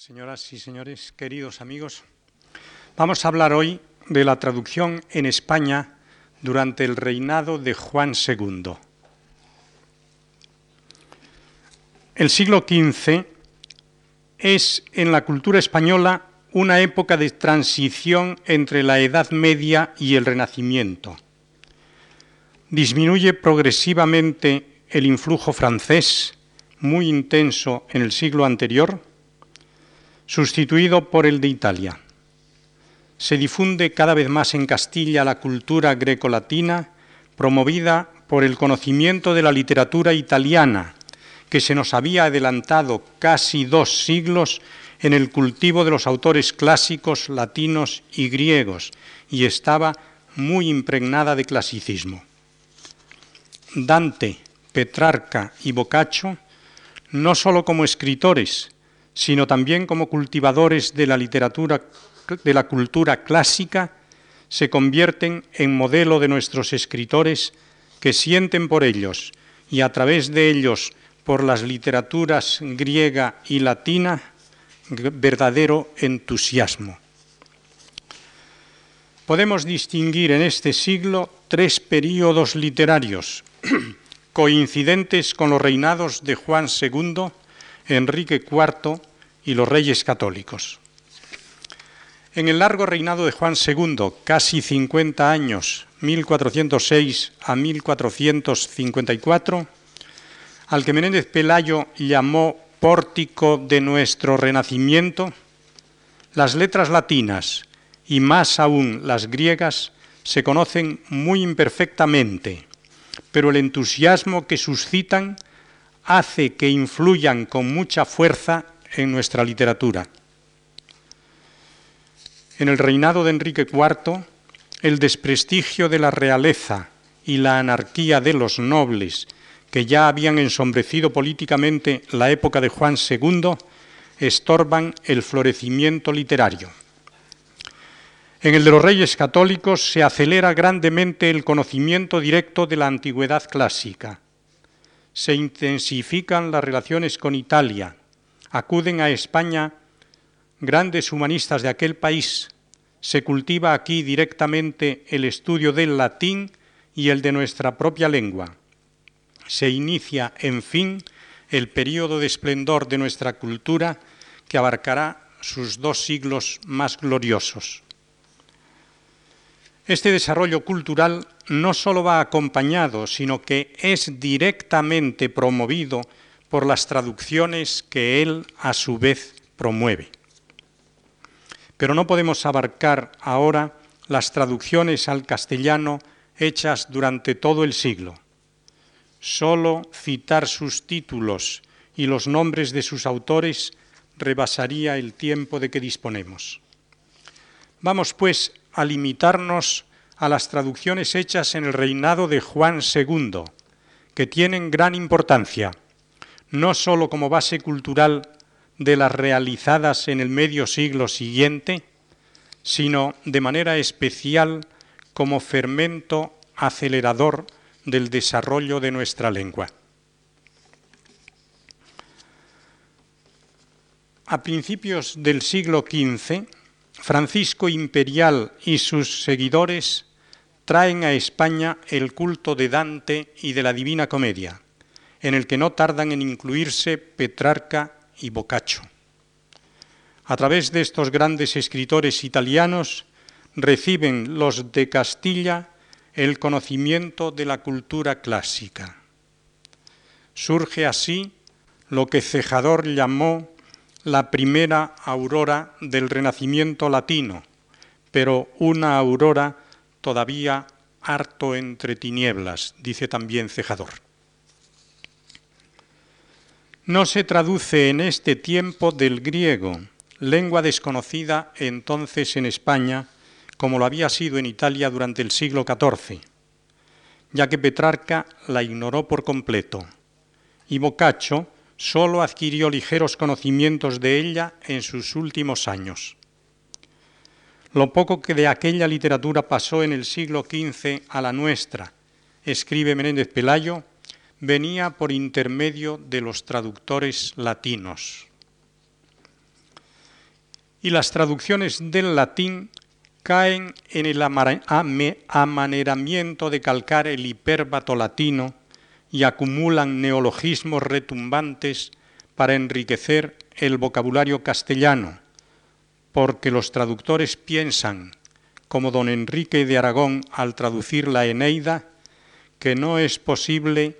Señoras y señores, queridos amigos, vamos a hablar hoy de la traducción en España durante el reinado de Juan II. El siglo XV es en la cultura española una época de transición entre la Edad Media y el Renacimiento. Disminuye progresivamente el influjo francés, muy intenso en el siglo anterior, sustituido por el de Italia. Se difunde cada vez más en Castilla la cultura grecolatina, promovida por el conocimiento de la literatura italiana, que se nos había adelantado casi dos siglos en el cultivo de los autores clásicos latinos y griegos, y estaba muy impregnada de clasicismo. Dante, Petrarca y Boccaccio, no sólo como escritores, sino también como cultivadores de la literatura, de la cultura clásica, se convierten en modelo de nuestros escritores que sienten por ellos y a través de ellos por las literaturas griega y latina verdadero entusiasmo. Podemos distinguir en este siglo tres períodos literarios coincidentes con los reinados de Juan II, Enrique IV y los reyes católicos. En el largo reinado de Juan II, casi 50 años, 1406 a 1454, al que Menéndez Pelayo llamó pórtico de nuestro renacimiento, las letras latinas y más aún las griegas se conocen muy imperfectamente, pero el entusiasmo que suscitan hace que influyan con mucha fuerza en nuestra literatura. En el reinado de Enrique IV, el desprestigio de la realeza y la anarquía de los nobles, que ya habían ensombrecido políticamente la época de Juan II, estorban el florecimiento literario. En el de los reyes católicos se acelera grandemente el conocimiento directo de la antigüedad clásica. Se intensifican las relaciones con Italia, acuden a España grandes humanistas de aquel país, se cultiva aquí directamente el estudio del latín y el de nuestra propia lengua. Se inicia, en fin, el período de esplendor de nuestra cultura que abarcará sus dos siglos más gloriosos. Este desarrollo cultural no solo va acompañado, sino que es directamente promovido por las traducciones que él a su vez promueve. Pero no podemos abarcar ahora las traducciones al castellano hechas durante todo el siglo. Solo citar sus títulos y los nombres de sus autores rebasaría el tiempo de que disponemos. Vamos, pues, a limitarnos a las traducciones hechas en el reinado de Juan II, que tienen gran importancia no sólo como base cultural de las realizadas en el medio siglo siguiente, sino de manera especial como fermento acelerador del desarrollo de nuestra lengua. A principios del siglo XV, Francisco Imperial y sus seguidores traen a España el culto de Dante y de la Divina Comedia en el que no tardan en incluirse Petrarca y Boccaccio. A través de estos grandes escritores italianos reciben los de Castilla el conocimiento de la cultura clásica. Surge así lo que Cejador llamó la primera aurora del Renacimiento latino, pero una aurora todavía harto entre tinieblas, dice también Cejador no se traduce en este tiempo del griego, lengua desconocida entonces en España, como lo había sido en Italia durante el siglo XIV, ya que Petrarca la ignoró por completo, y Boccaccio solo adquirió ligeros conocimientos de ella en sus últimos años. Lo poco que de aquella literatura pasó en el siglo XV a la nuestra, escribe Menéndez Pelayo, venía por intermedio de los traductores latinos. y las traducciones del latín caen en el amaneramiento de calcar el hiperbato latino y acumulan neologismos retumbantes para enriquecer el vocabulario castellano, porque los traductores piensan, como don Enrique de Aragón al traducir la Eneida, que no es posible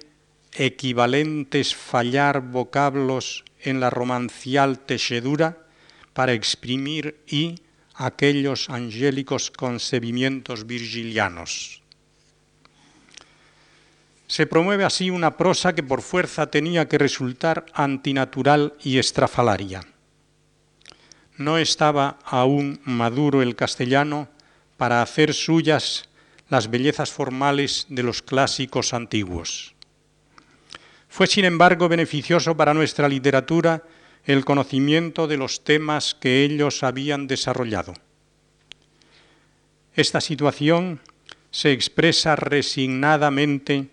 equivalentes fallar vocablos en la romancial techedura para exprimir y aquellos angélicos concebimientos virgilianos. Se promueve así una prosa que por fuerza tenía que resultar antinatural y estrafalaria. No estaba aún maduro el castellano para hacer suyas las bellezas formales de los clásicos antiguos. Fue, sin embargo, beneficioso para nuestra literatura el conocimiento de los temas que ellos habían desarrollado. Esta situación se expresa resignadamente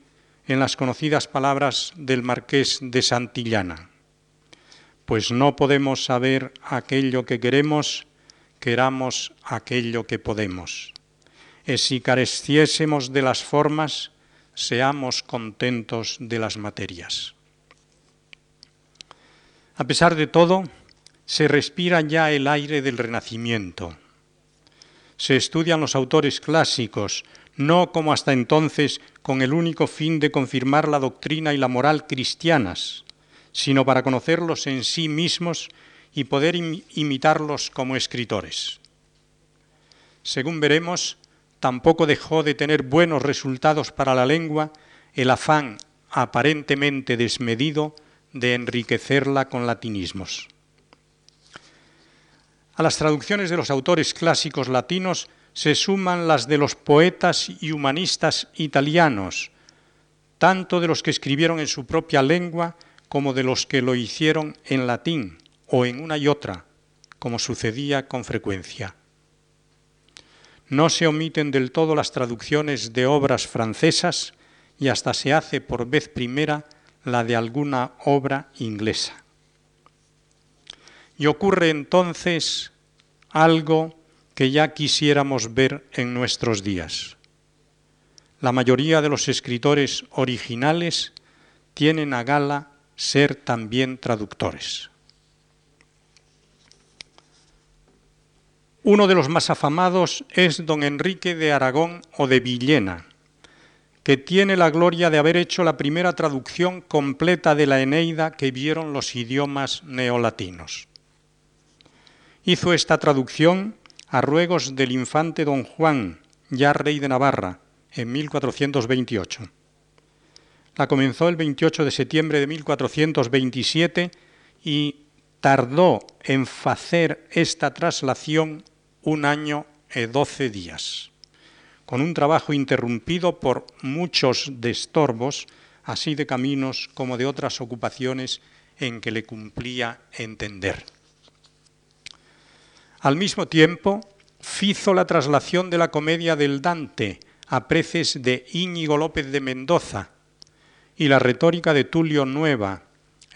en las conocidas palabras del marqués de Santillana, pues no podemos saber aquello que queremos, queramos aquello que podemos. Y si careciésemos de las formas, seamos contentos de las materias. A pesar de todo, se respira ya el aire del Renacimiento. Se estudian los autores clásicos, no como hasta entonces con el único fin de confirmar la doctrina y la moral cristianas, sino para conocerlos en sí mismos y poder imitarlos como escritores. Según veremos, tampoco dejó de tener buenos resultados para la lengua el afán aparentemente desmedido de enriquecerla con latinismos. A las traducciones de los autores clásicos latinos se suman las de los poetas y humanistas italianos, tanto de los que escribieron en su propia lengua como de los que lo hicieron en latín o en una y otra, como sucedía con frecuencia. No se omiten del todo las traducciones de obras francesas y hasta se hace por vez primera la de alguna obra inglesa. Y ocurre entonces algo que ya quisiéramos ver en nuestros días. La mayoría de los escritores originales tienen a gala ser también traductores. Uno de los más afamados es don Enrique de Aragón o de Villena, que tiene la gloria de haber hecho la primera traducción completa de la Eneida que vieron los idiomas neolatinos. Hizo esta traducción a ruegos del infante don Juan, ya rey de Navarra, en 1428. La comenzó el 28 de septiembre de 1427 y tardó en hacer esta traslación un año y doce días con un trabajo interrumpido por muchos destorbos, así de caminos como de otras ocupaciones en que le cumplía entender. Al mismo tiempo, fizo la traslación de la comedia del Dante a preces de Íñigo López de Mendoza y la retórica de Tulio Nueva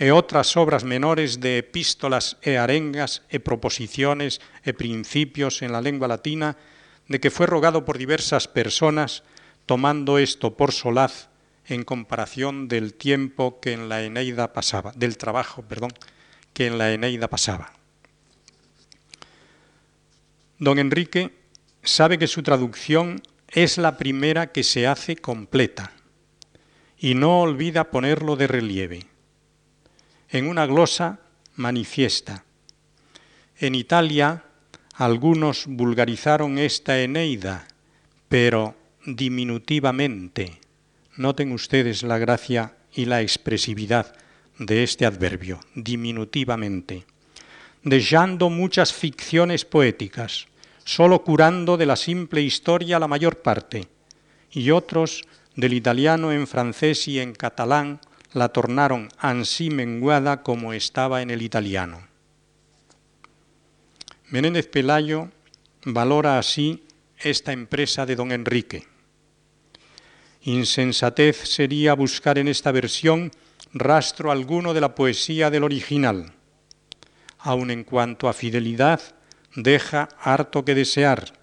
e otras obras menores de epístolas e arengas e proposiciones e principios en la lengua latina de que fue rogado por diversas personas, tomando esto por solaz en comparación del tiempo que en la Eneida pasaba, del trabajo, perdón, que en la Eneida pasaba. Don Enrique sabe que su traducción es la primera que se hace completa y no olvida ponerlo de relieve. En una glosa manifiesta. En Italia algunos vulgarizaron esta Eneida, pero diminutivamente. Noten ustedes la gracia y la expresividad de este adverbio, diminutivamente, dejando muchas ficciones poéticas, solo curando de la simple historia la mayor parte, y otros del italiano en francés y en catalán la tornaron ansí menguada como estaba en el italiano. Menéndez Pelayo valora así esta empresa de don Enrique. Insensatez sería buscar en esta versión rastro alguno de la poesía del original. Aun en cuanto a fidelidad, deja harto que desear,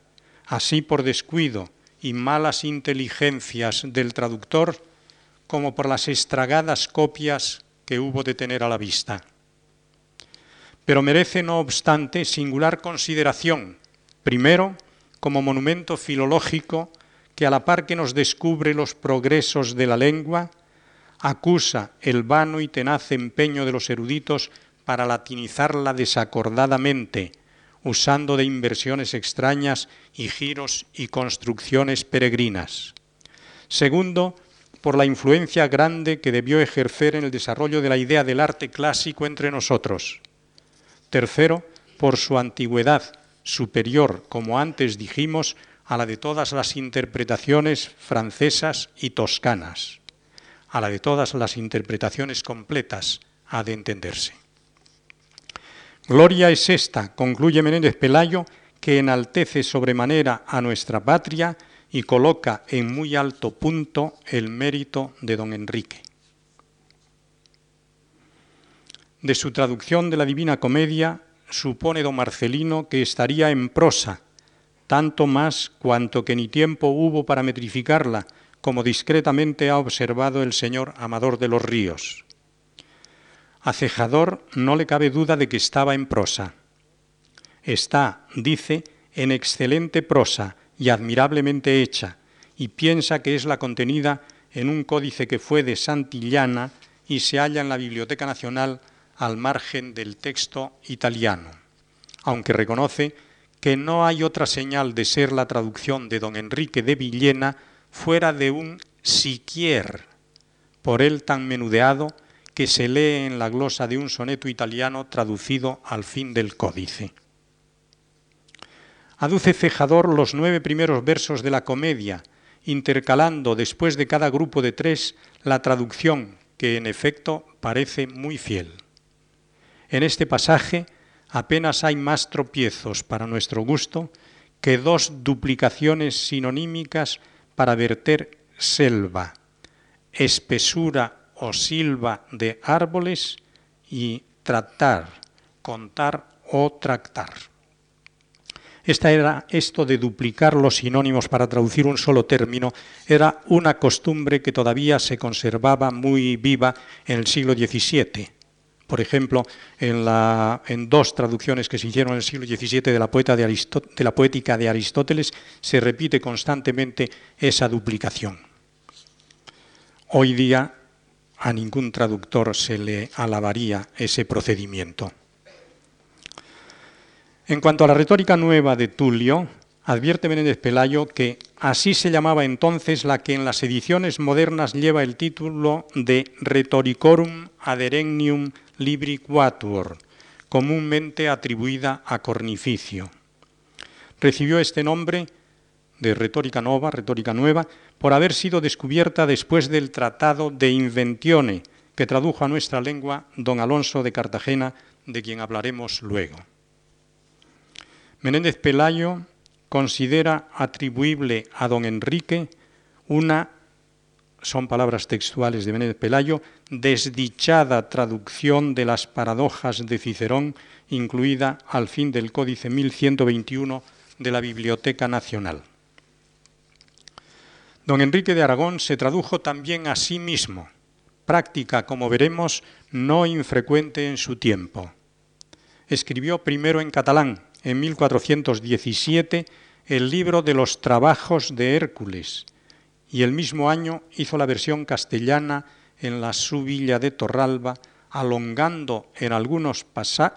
así por descuido y malas inteligencias del traductor, como por las estragadas copias que hubo de tener a la vista. Pero merece, no obstante, singular consideración, primero, como monumento filológico que a la par que nos descubre los progresos de la lengua, acusa el vano y tenaz empeño de los eruditos para latinizarla desacordadamente, usando de inversiones extrañas y giros y construcciones peregrinas. Segundo, por la influencia grande que debió ejercer en el desarrollo de la idea del arte clásico entre nosotros. Tercero, por su antigüedad, superior, como antes dijimos, a la de todas las interpretaciones francesas y toscanas, a la de todas las interpretaciones completas, ha de entenderse. Gloria es esta, concluye Menéndez Pelayo, que enaltece sobremanera a nuestra patria y coloca en muy alto punto el mérito de don Enrique. De su traducción de la Divina Comedia supone don Marcelino que estaría en prosa, tanto más cuanto que ni tiempo hubo para metrificarla, como discretamente ha observado el señor Amador de los Ríos. A Cejador no le cabe duda de que estaba en prosa. Está, dice, en excelente prosa y admirablemente hecha, y piensa que es la contenida en un códice que fue de Santillana y se halla en la Biblioteca Nacional al margen del texto italiano, aunque reconoce que no hay otra señal de ser la traducción de don Enrique de Villena fuera de un siquier, por él tan menudeado que se lee en la glosa de un soneto italiano traducido al fin del códice. Aduce Cejador los nueve primeros versos de la comedia, intercalando después de cada grupo de tres la traducción, que en efecto parece muy fiel. En este pasaje apenas hay más tropiezos para nuestro gusto que dos duplicaciones sinonímicas para verter selva, espesura o silva de árboles y tratar, contar o tractar. Esta era esto de duplicar los sinónimos para traducir un solo término, era una costumbre que todavía se conservaba muy viva en el siglo XVII por ejemplo, en, dos traducciones que se hicieron en el siglo XVII de la, de la poética de Aristóteles, se repite constantemente esa duplicación. Hoy día a ningún traductor se le alabaría ese procedimiento. En cuanto a la retórica nueva de Tulio, advierte Menéndez Pelayo que así se llamaba entonces la que en las ediciones modernas lleva el título de Rhetoricorum Aderenium libri quatuor, comúnmente atribuida a Cornificio. Recibió este nombre de retórica nova, retórica nueva, por haber sido descubierta después del Tratado de Inventione, que tradujo a nuestra lengua don Alonso de Cartagena, de quien hablaremos luego. Menéndez Pelayo considera atribuible a don Enrique una son palabras textuales de Benet Pelayo, desdichada traducción de las paradojas de Cicerón, incluida al fin del Códice 1121 de la Biblioteca Nacional. Don Enrique de Aragón se tradujo también a sí mismo, práctica, como veremos, no infrecuente en su tiempo. Escribió primero en catalán, en 1417, el libro de los trabajos de Hércules, y el mismo año hizo la versión castellana en la subilla de Torralba, alongando en algunos,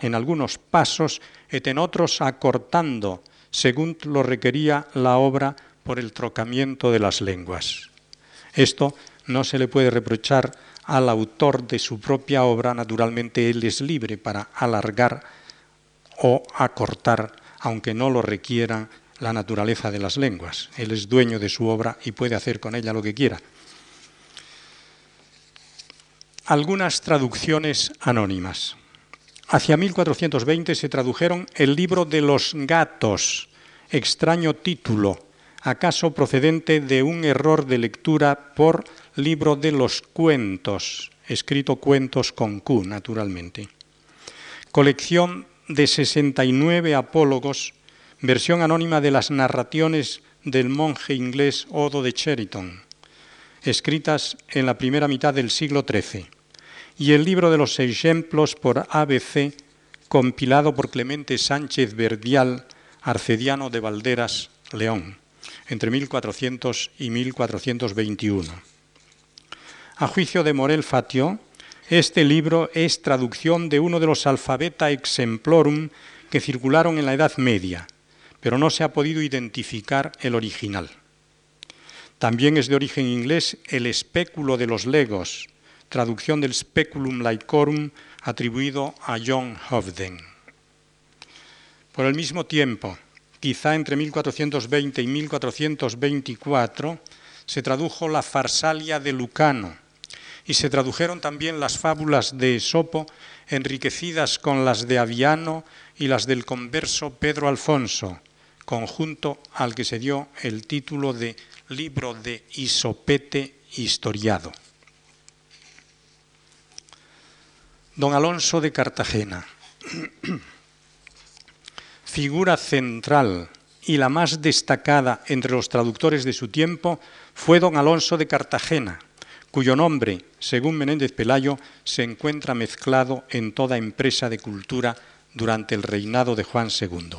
en algunos pasos et en otros acortando, según lo requería la obra por el trocamiento de las lenguas. Esto no se le puede reprochar al autor de su propia obra, naturalmente él es libre para alargar o acortar, aunque no lo requiera la naturaleza de las lenguas. Él es dueño de su obra y puede hacer con ella lo que quiera. Algunas traducciones anónimas. Hacia 1420 se tradujeron el libro de los gatos, extraño título, acaso procedente de un error de lectura por libro de los cuentos, escrito cuentos con Q, naturalmente. Colección de 69 apólogos, versión anónima de las narraciones del monje inglés Odo de Cheriton, escritas en la primera mitad del siglo XIII, y el libro de los ejemplos por ABC, compilado por Clemente Sánchez Verdial, arcediano de Valderas, León, entre 1400 y 1421. A juicio de Morel Fatio, este libro es traducción de uno de los alfabeta exemplorum que circularon en la Edad Media, pero no se ha podido identificar el original. También es de origen inglés el espéculo de los legos, traducción del Speculum Laicorum atribuido a John Hovden. Por el mismo tiempo, quizá entre 1420 y 1424, se tradujo la Farsalia de Lucano, y se tradujeron también las fábulas de Esopo, enriquecidas con las de Aviano y las del converso Pedro Alfonso, conjunto al que se dio el título de Libro de Isopete Historiado. Don Alonso de Cartagena, figura central y la más destacada entre los traductores de su tiempo, fue don Alonso de Cartagena, cuyo nombre, según Menéndez Pelayo, se encuentra mezclado en toda empresa de cultura durante el reinado de Juan II.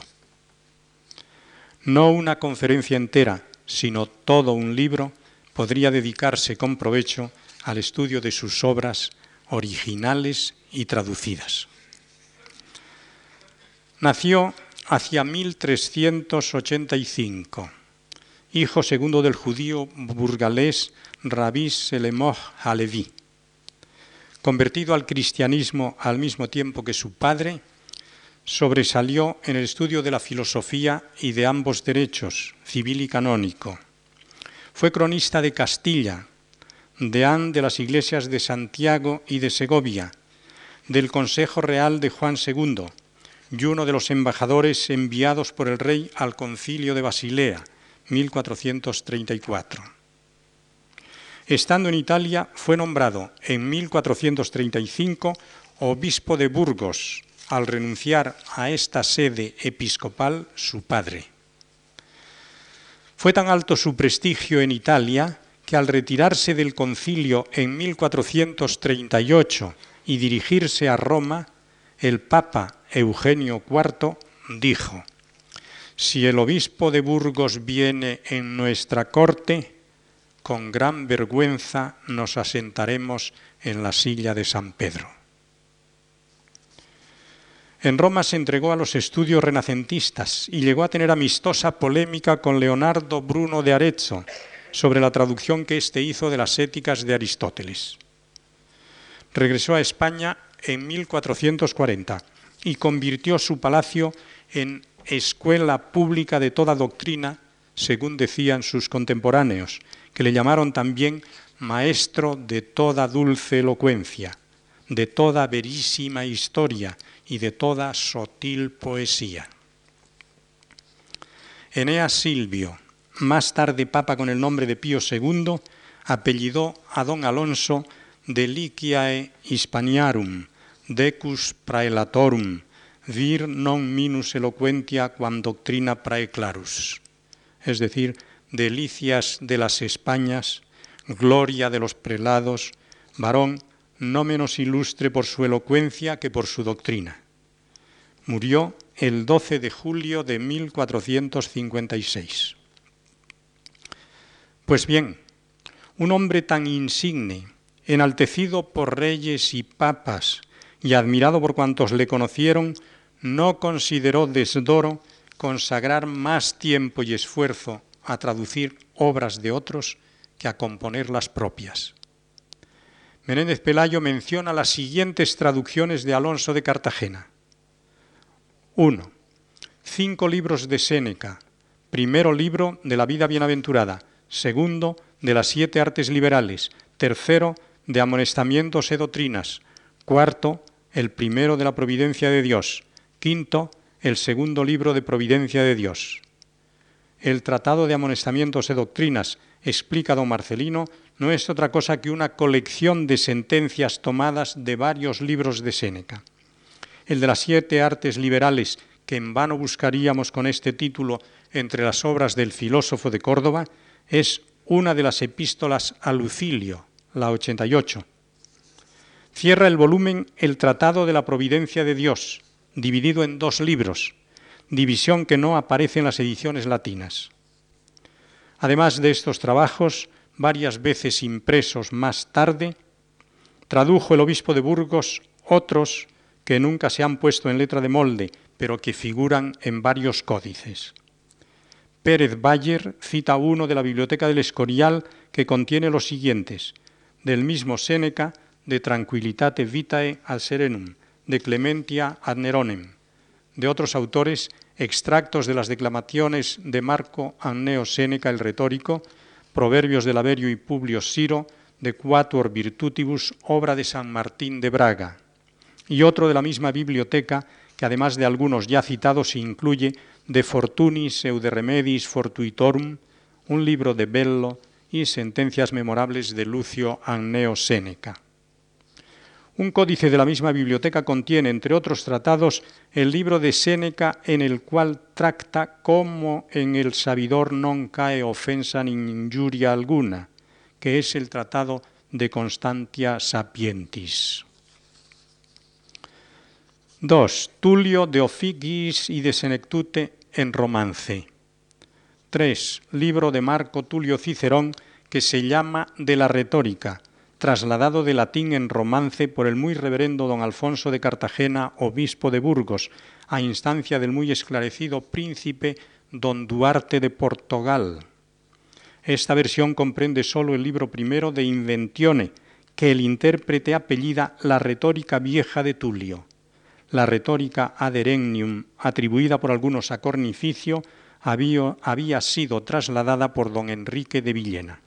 No una conferencia entera, sino todo un libro podría dedicarse con provecho al estudio de sus obras originales y traducidas. Nació hacia 1385, hijo segundo del judío burgalés Rabí Selemoh Halevi. Convertido al cristianismo al mismo tiempo que su padre, sobresalió en el estudio de la filosofía y de ambos derechos, civil y canónico. Fue cronista de Castilla, deán de las iglesias de Santiago y de Segovia, del Consejo Real de Juan II y uno de los embajadores enviados por el rey al concilio de Basilea, 1434. Estando en Italia, fue nombrado en 1435 obispo de Burgos, al renunciar a esta sede episcopal su padre. Fue tan alto su prestigio en Italia que al retirarse del concilio en 1438 y dirigirse a Roma, el Papa Eugenio IV dijo, Si el obispo de Burgos viene en nuestra corte, con gran vergüenza nos asentaremos en la silla de San Pedro. En Roma se entregó a los estudios renacentistas y llegó a tener amistosa polémica con Leonardo Bruno de Arezzo sobre la traducción que éste hizo de las éticas de Aristóteles. Regresó a España en 1440 y convirtió su palacio en escuela pública de toda doctrina, según decían sus contemporáneos, que le llamaron también maestro de toda dulce elocuencia, de toda verísima historia y de toda sotil poesía. Eneas Silvio, más tarde papa con el nombre de Pío II, apellidó a don Alonso Deliciae Hispaniarum, decus praelatorum, vir non minus eloquentia quam doctrina praeclarus, es decir, delicias de las Españas, gloria de los prelados, varón no menos ilustre por su elocuencia que por su doctrina. Murió el 12 de julio de 1456. Pues bien, un hombre tan insigne, enaltecido por reyes y papas y admirado por cuantos le conocieron, no consideró desdoro consagrar más tiempo y esfuerzo a traducir obras de otros que a componer las propias. Menéndez Pelayo menciona las siguientes traducciones de Alonso de Cartagena. 1. Cinco libros de Séneca. Primero libro de la vida bienaventurada. Segundo, de las siete artes liberales. Tercero, de amonestamientos y doctrinas. Cuarto, el primero de la providencia de Dios. Quinto, el segundo libro de providencia de Dios. El Tratado de Amonestamientos y Doctrinas, explica don Marcelino, no es otra cosa que una colección de sentencias tomadas de varios libros de Séneca. el de las siete artes liberales, que en vano buscaríamos con este título entre las obras del filósofo de Córdoba, es una de las epístolas a Lucilio, la 88. Cierra el volumen El Tratado de la Providencia de Dios, dividido en dos libros, división que no aparece en las ediciones latinas. Además de estos trabajos, varias veces impresos más tarde, tradujo el obispo de Burgos otros que nunca se han puesto en letra de molde, pero que figuran en varios códices. Pérez Bayer cita uno de la Biblioteca del Escorial que contiene los siguientes, del mismo Séneca, de Tranquilitate Vitae al Serenum, de Clementia ad Neronem, de otros autores extractos de las declamaciones de Marco Anneo Séneca el retórico, proverbios de Laverio y Publio Ciro, de Quatuor Virtutibus, obra de San Martín de Braga, y otro de la misma biblioteca que además de algunos ya citados incluye De Fortunis Eude Remedis Fortuitorum, un libro de Bello y sentencias memorables de Lucio Anneo Séneca. Un códice de la misma biblioteca contiene, entre otros tratados, el libro de Séneca en el cual tracta cómo en el sabidor non cae ofensa ni injuria alguna, que es el tratado de Constantia Sapientis. 2. Tulio de Ofigis y de Senectute en romance. 3. Libro de Marco Tulio Cicerón que se llama De la retórica, trasladado de latín en romance por el muy reverendo don Alfonso de Cartagena, obispo de Burgos, a instancia del muy esclarecido príncipe don Duarte de Portugal. Esta versión comprende sólo el libro primero de Inventione, que el intérprete apellida La retórica vieja de Tulio. La retórica ad atribuida por algunos a Cornificio, había sido trasladada por don Enrique de Villena.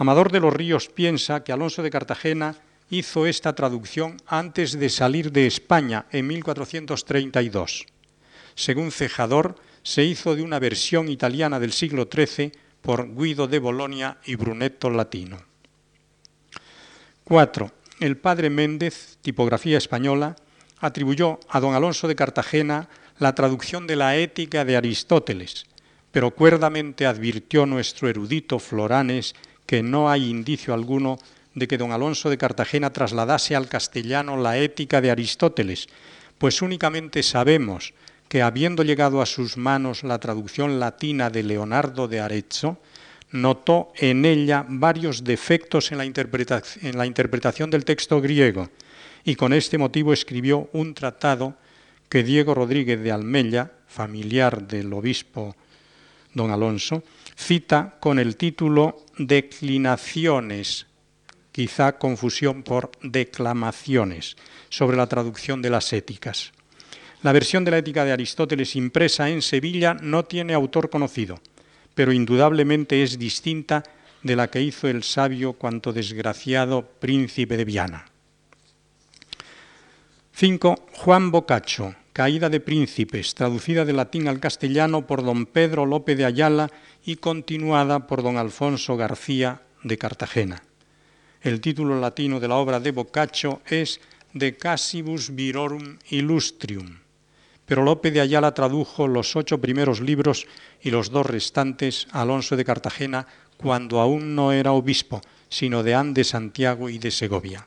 Amador de los Ríos piensa que Alonso de Cartagena hizo esta traducción antes de salir de España en 1432. Según Cejador, se hizo de una versión italiana del siglo XIII por Guido de Bolonia y Brunetto Latino. 4. El padre Méndez, tipografía española, atribuyó a don Alonso de Cartagena la traducción de la ética de Aristóteles, pero cuerdamente advirtió nuestro erudito Floranes que no hay indicio alguno de que don Alonso de Cartagena trasladase al castellano la ética de Aristóteles, pues únicamente sabemos que habiendo llegado a sus manos la traducción latina de Leonardo de Arezzo, notó en ella varios defectos en la, interpretación del texto griego y con este motivo escribió un tratado que Diego Rodríguez de Almella, familiar del obispo don Alonso, cita con el título Declinaciones, quizá confusión por declamaciones, sobre la traducción de las éticas. La versión de la ética de Aristóteles impresa en Sevilla no tiene autor conocido, pero indudablemente es distinta de la que hizo el sabio cuanto desgraciado príncipe de Viana. 5. Juan Boccaccio, Caída de Príncipes, traducida de latín al castellano por don Pedro López de Ayala y continuada por don Alfonso García de Cartagena. El título latino de la obra de Boccaccio es De Casibus Virorum Illustrium, pero López de Ayala tradujo los ocho primeros libros y los dos restantes a Alonso de Cartagena cuando aún no era obispo, sino de An de Santiago y de Segovia.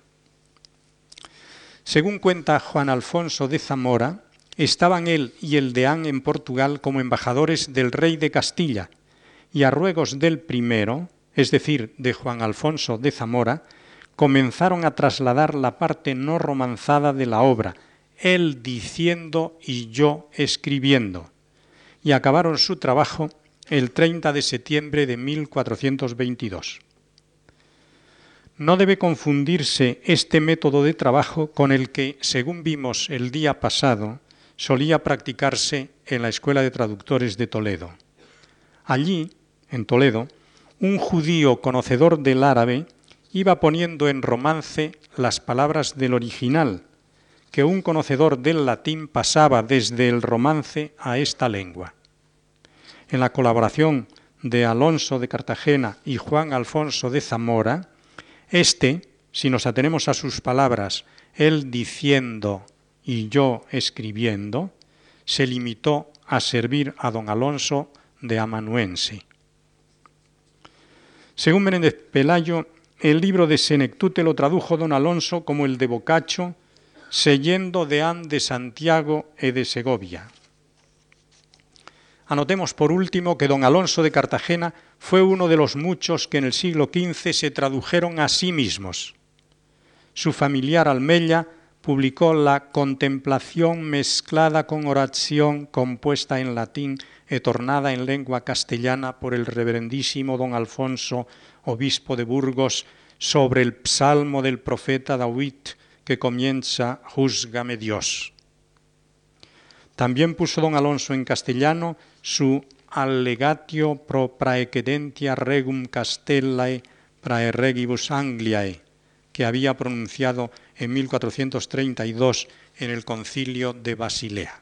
Según cuenta Juan Alfonso de Zamora, estaban él y el deán en Portugal como embajadores del rey de Castilla, y a ruegos del primero, es decir, de Juan Alfonso de Zamora, comenzaron a trasladar la parte no romanzada de la obra, él diciendo y yo escribiendo, y acabaron su trabajo el 30 de septiembre de 1422. No debe confundirse este método de trabajo con el que, según vimos el día pasado, solía practicarse en la Escuela de Traductores de Toledo. Allí, en Toledo, un judío conocedor del árabe iba poniendo en romance las palabras del original, que un conocedor del latín pasaba desde el romance a esta lengua. En la colaboración de Alonso de Cartagena y Juan Alfonso de Zamora, este, si nos atenemos a sus palabras, él diciendo y yo escribiendo, se limitó a servir a don Alonso de amanuense. Según Menéndez Pelayo, el libro de Senectute lo tradujo don Alonso como el de Boccaccio, seyendo de An de Santiago e de Segovia. Anotemos por último que don Alonso de Cartagena fue uno de los muchos que en el siglo XV se tradujeron a sí mismos. Su familiar Almella publicó la Contemplación mezclada con oración compuesta en latín e tornada en lengua castellana por el reverendísimo don Alfonso, obispo de Burgos, sobre el psalmo del profeta David que comienza Júzgame Dios. También puso don Alonso en castellano su Allegatio pro praecedentia regum castellae praeregibus Angliae, que había pronunciado en 1432 en el concilio de Basilea.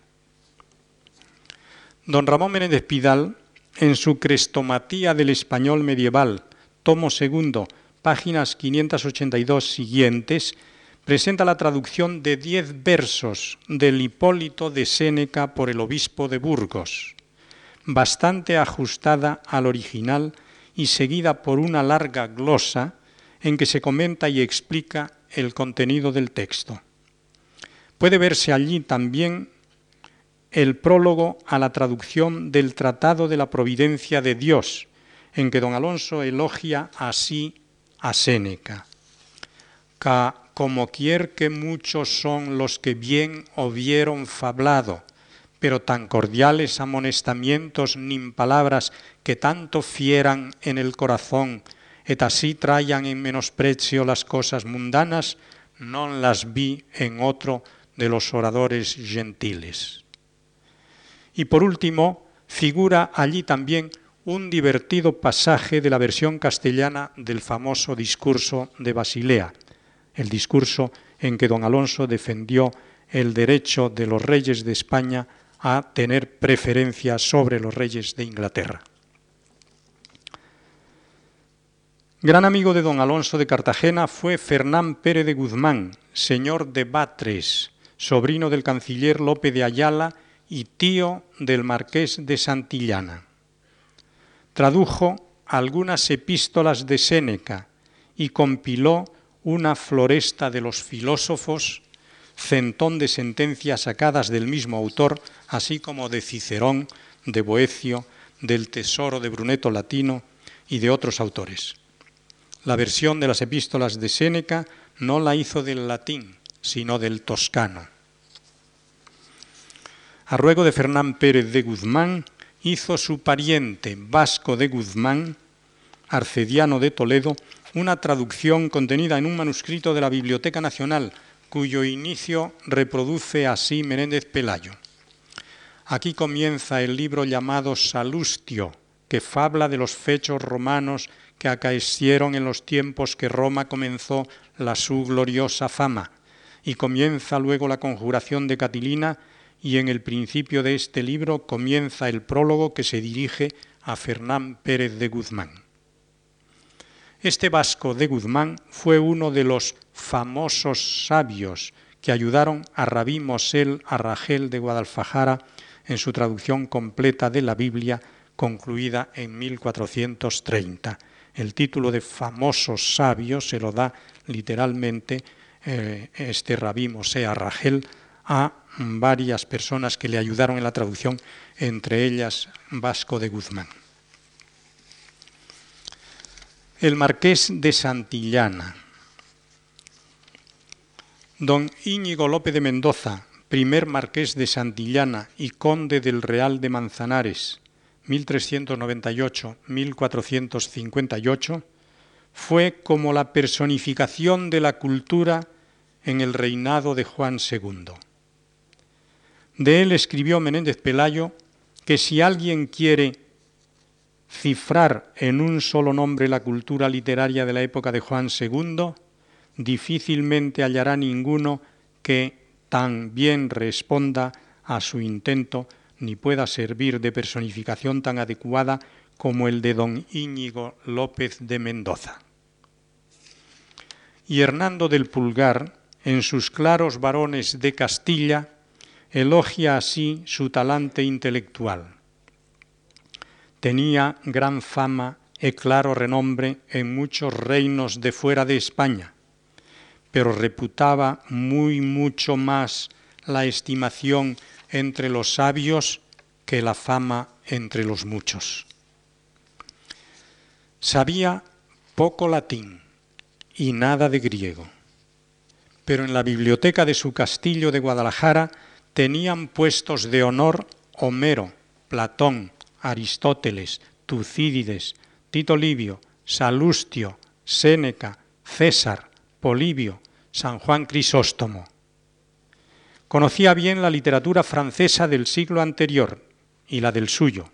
Don Ramón Menéndez Pidal, en su Crestomatía del Español Medieval, tomo segundo, páginas 582 siguientes, presenta la traducción de diez versos del Hipólito de Séneca por el obispo de Burgos, bastante ajustada al original y seguida por una larga glosa en que se comenta y explica el contenido del texto. Puede verse allí también el prólogo a la traducción del Tratado de la Providencia de Dios, en que don Alonso elogia así a Séneca. Ca como quier que muchos son los que bien hubieron fablado, pero tan cordiales amonestamientos nin palabras que tanto fieran en el corazón et así trayan en menosprecio las cosas mundanas, no las vi en otro de los oradores gentiles. Y por último, figura allí también un divertido pasaje de la versión castellana del famoso discurso de Basilea, el discurso en que don Alonso defendió el derecho de los reyes de España a tener preferencia sobre los reyes de Inglaterra. Gran amigo de don Alonso de Cartagena fue Fernán Pérez de Guzmán, señor de Batres, sobrino del canciller Lope de Ayala y tío del marqués de Santillana. Tradujo algunas epístolas de Séneca y compiló una floresta de los filósofos, centón de sentencias sacadas del mismo autor, así como de Cicerón, de Boecio, del Tesoro de Bruneto Latino y de otros autores. La versión de las epístolas de Séneca no la hizo del latín, sino del toscano. A ruego de Fernán Pérez de Guzmán, hizo su pariente Vasco de Guzmán, arcediano de Toledo, una traducción contenida en un manuscrito de la Biblioteca Nacional, cuyo inicio reproduce así Menéndez Pelayo. Aquí comienza el libro llamado Salustio, que fabla de los fechos romanos que acaecieron en los tiempos que Roma comenzó la su gloriosa fama, y comienza luego la conjuración de Catilina, y en el principio de este libro comienza el prólogo que se dirige a Fernán Pérez de Guzmán. Este vasco de Guzmán fue uno de los famosos sabios que ayudaron a Rabí Mosel Arragel de Guadalfajara en su traducción completa de la Biblia concluida en 1430 el título de famoso sabio se lo da literalmente eh, este rabí Mosé Rachel a varias personas que le ayudaron en la traducción, entre ellas Vasco de Guzmán. El marqués de Santillana. Don Íñigo López de Mendoza, primer marqués de Santillana y conde del Real de Manzanares, 1398-1458, fue como la personificación de la cultura en el reinado de Juan II. De él escribió Menéndez Pelayo que si alguien quiere cifrar en un solo nombre la cultura literaria de la época de Juan II, difícilmente hallará ninguno que tan bien responda a su intento ni pueda servir de personificación tan adecuada como el de don Íñigo López de Mendoza. Y Hernando del Pulgar, en sus claros varones de Castilla, elogia así su talante intelectual. Tenía gran fama y claro renombre en muchos reinos de fuera de España, pero reputaba muy mucho más la estimación entre los sabios que la fama entre los muchos. Sabía poco latín y nada de griego, pero en la biblioteca de su castillo de Guadalajara tenían puestos de honor Homero, Platón, Aristóteles, Tucídides, Tito Livio, Salustio, Séneca, César, Polibio, San Juan Crisóstomo. Conocía bien la literatura francesa del siglo anterior y la del suyo,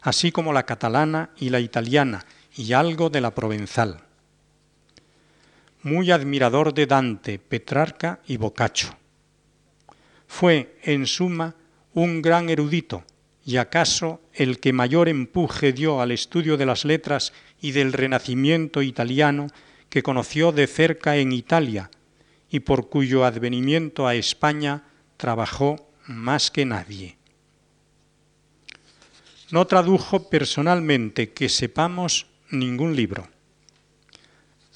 así como la catalana y la italiana y algo de la provenzal. Muy admirador de Dante, Petrarca y Boccaccio. Fue, en suma, un gran erudito y acaso el que mayor empuje dio al estudio de las letras y del renacimiento italiano que conoció de cerca en Italia y por cuyo advenimiento a España trabajó más que nadie. No tradujo personalmente, que sepamos, ningún libro,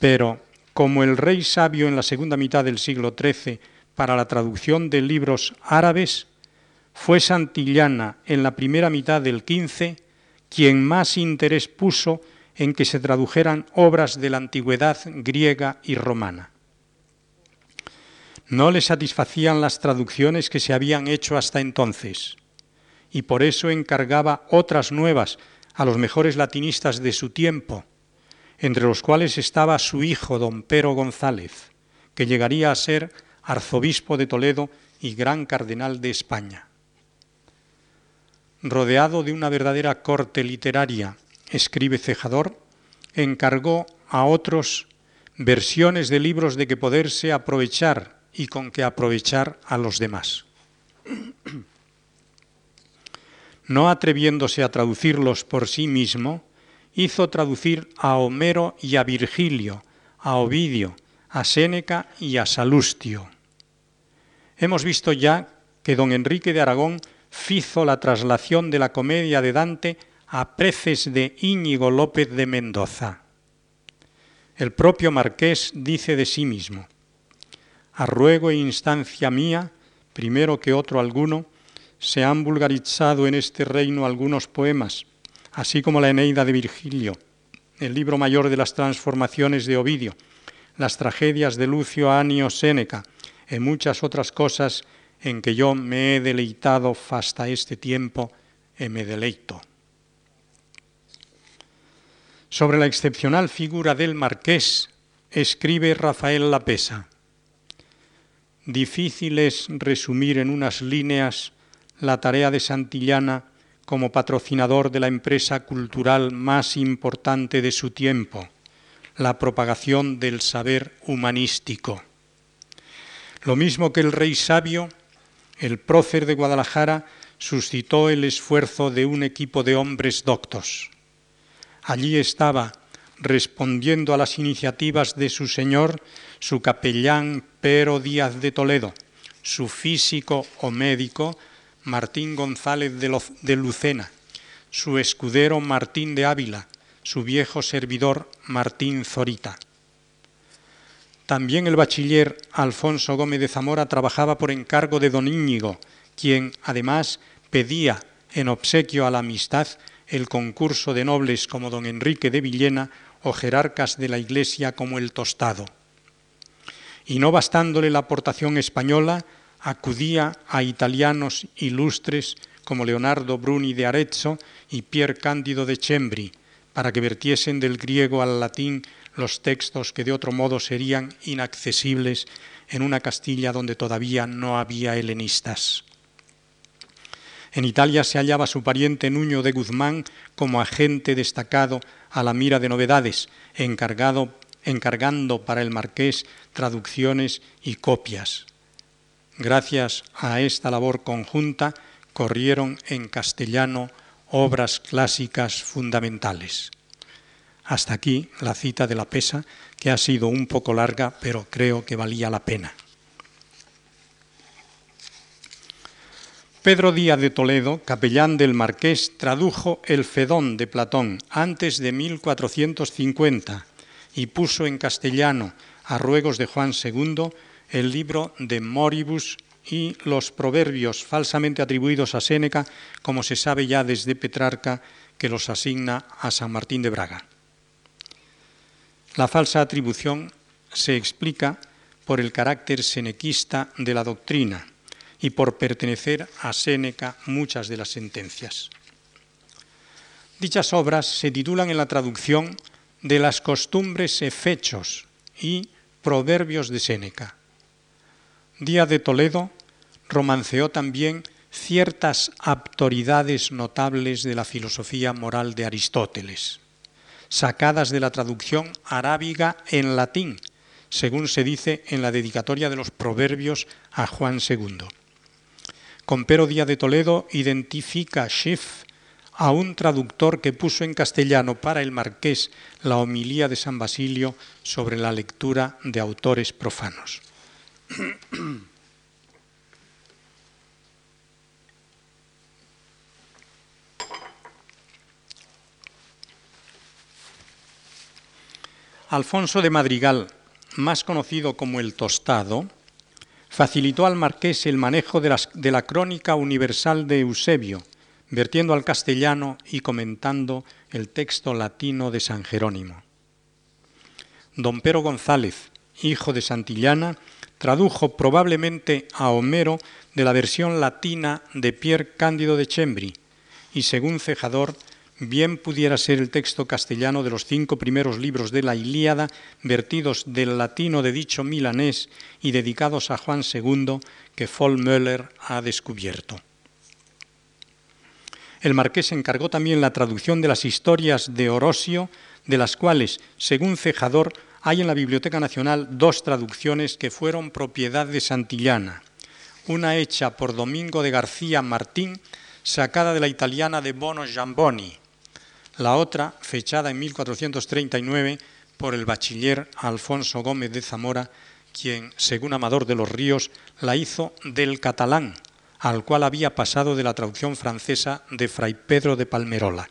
pero como el rey sabio en la segunda mitad del siglo XIII para la traducción de libros árabes, fue Santillana en la primera mitad del XV quien más interés puso en que se tradujeran obras de la antigüedad griega y romana. No le satisfacían las traducciones que se habían hecho hasta entonces, y por eso encargaba otras nuevas a los mejores latinistas de su tiempo, entre los cuales estaba su hijo don Pero González, que llegaría a ser arzobispo de Toledo y gran cardenal de España. Rodeado de una verdadera corte literaria, escribe Cejador, encargó a otros versiones de libros de que poderse aprovechar y con que aprovechar a los demás. No atreviéndose a traducirlos por sí mismo, hizo traducir a Homero y a Virgilio, a Ovidio, a Séneca y a Salustio. Hemos visto ya que don Enrique de Aragón fizo la traslación de la comedia de Dante a preces de Íñigo López de Mendoza. El propio marqués dice de sí mismo, a ruego e instancia mía, primero que otro alguno, se han vulgarizado en este reino algunos poemas, así como la Eneida de Virgilio, el libro mayor de las transformaciones de Ovidio, las tragedias de Lucio Anio Séneca, y muchas otras cosas en que yo me he deleitado hasta este tiempo y me deleito. Sobre la excepcional figura del marqués escribe Rafael Lapesa. Difícil es resumir en unas líneas la tarea de Santillana como patrocinador de la empresa cultural más importante de su tiempo, la propagación del saber humanístico. Lo mismo que el rey sabio, el prócer de Guadalajara suscitó el esfuerzo de un equipo de hombres doctos. Allí estaba, respondiendo a las iniciativas de su señor, su capellán Pero Díaz de Toledo, su físico o médico Martín González de Lucena, su escudero Martín de Ávila, su viejo servidor Martín Zorita. También el bachiller Alfonso Gómez de Zamora trabajaba por encargo de don Íñigo, quien además pedía en obsequio a la amistad el concurso de nobles como don Enrique de Villena o jerarcas de la Iglesia como el Tostado y no bastándole la aportación española, acudía a italianos ilustres como Leonardo Bruni de Arezzo y Pier Cándido de Chembri, para que vertiesen del griego al latín los textos que de otro modo serían inaccesibles en una Castilla donde todavía no había helenistas. En Italia se hallaba su pariente Nuño de Guzmán como agente destacado a la mira de novedades, encargado encargando para el marqués traducciones y copias. Gracias a esta labor conjunta corrieron en castellano obras clásicas fundamentales. Hasta aquí la cita de la pesa, que ha sido un poco larga, pero creo que valía la pena. Pedro Díaz de Toledo, capellán del Marqués, tradujo el Fedón de Platón antes de 1450 y puso en castellano, a ruegos de Juan II, el libro de Moribus y los proverbios falsamente atribuidos a Séneca, como se sabe ya desde Petrarca, que los asigna a San Martín de Braga. La falsa atribución se explica por el carácter senequista de la doctrina y por pertenecer a Séneca muchas de las sentencias. Dichas obras se titulan en la traducción de las costumbres e fechos y proverbios de Séneca. Díaz de Toledo romanceó también ciertas autoridades notables de la filosofía moral de Aristóteles, sacadas de la traducción arábiga en latín, según se dice en la dedicatoria de los Proverbios a Juan II. Compero Díaz de Toledo identifica Schiff a un traductor que puso en castellano para el marqués la homilía de San Basilio sobre la lectura de autores profanos. Alfonso de Madrigal, más conocido como el Tostado, facilitó al marqués el manejo de, la crónica universal de Eusebio, vertiendo al castellano y comentando el texto latino de San Jerónimo. Don Pero González, hijo de Santillana, tradujo probablemente a Homero de la versión latina de Pierre Cándido de Chembri y, según Cejador, bien pudiera ser el texto castellano de los cinco primeros libros de la Ilíada, vertidos del latino de dicho milanés y dedicados a Juan II, que Vollmöller ha descubierto. El marqués encargó también la traducción de las historias de Orosio, de las cuales, según Cejador, hay en la Biblioteca Nacional dos traducciones que fueron propiedad de Santillana, una hecha por Domingo de García Martín, sacada de la italiana de Bono Giamboni, la otra fechada en 1439 por el bachiller Alfonso Gómez de Zamora, quien, según Amador de los Ríos, la hizo del catalán, al cual había pasado de la traducción francesa de Fray Pedro de Palmerola.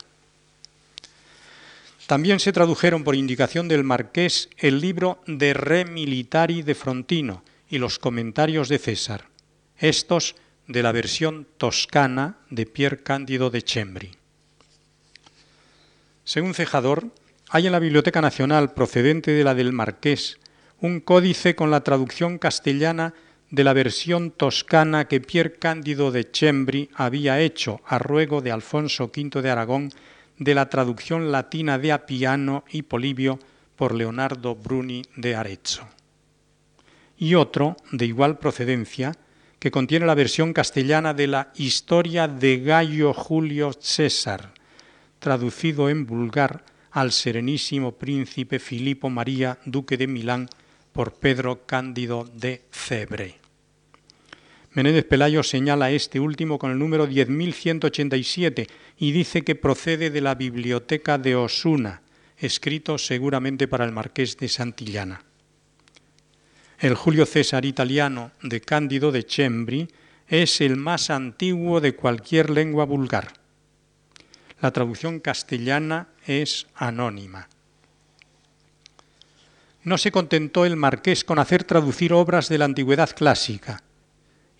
También se tradujeron por indicación del marqués el libro de Re Militari de Frontino y los comentarios de César, estos de la versión toscana de Pier Cándido de Chembri. Según Cejador, hay en la Biblioteca Nacional procedente de la del Marqués un códice con la traducción castellana de la versión toscana que Pier Cándido de Chembri había hecho a ruego de Alfonso V de Aragón de la traducción latina de Apiano y Polibio por Leonardo Bruni de Arezzo. Y otro, de igual procedencia, que contiene la versión castellana de la Historia de Gallo Julio César, traducido en vulgar al serenísimo príncipe Filipo María, duque de Milán, por Pedro Cándido de Cebre. Menéndez Pelayo señala este último con el número 10.187 y dice que procede de la biblioteca de Osuna, escrito seguramente para el marqués de Santillana. El Julio César italiano de Cándido de Chembri es el más antiguo de cualquier lengua vulgar la traducción castellana es anónima. No se contentó el marqués con hacer traducir obras de la antigüedad clásica.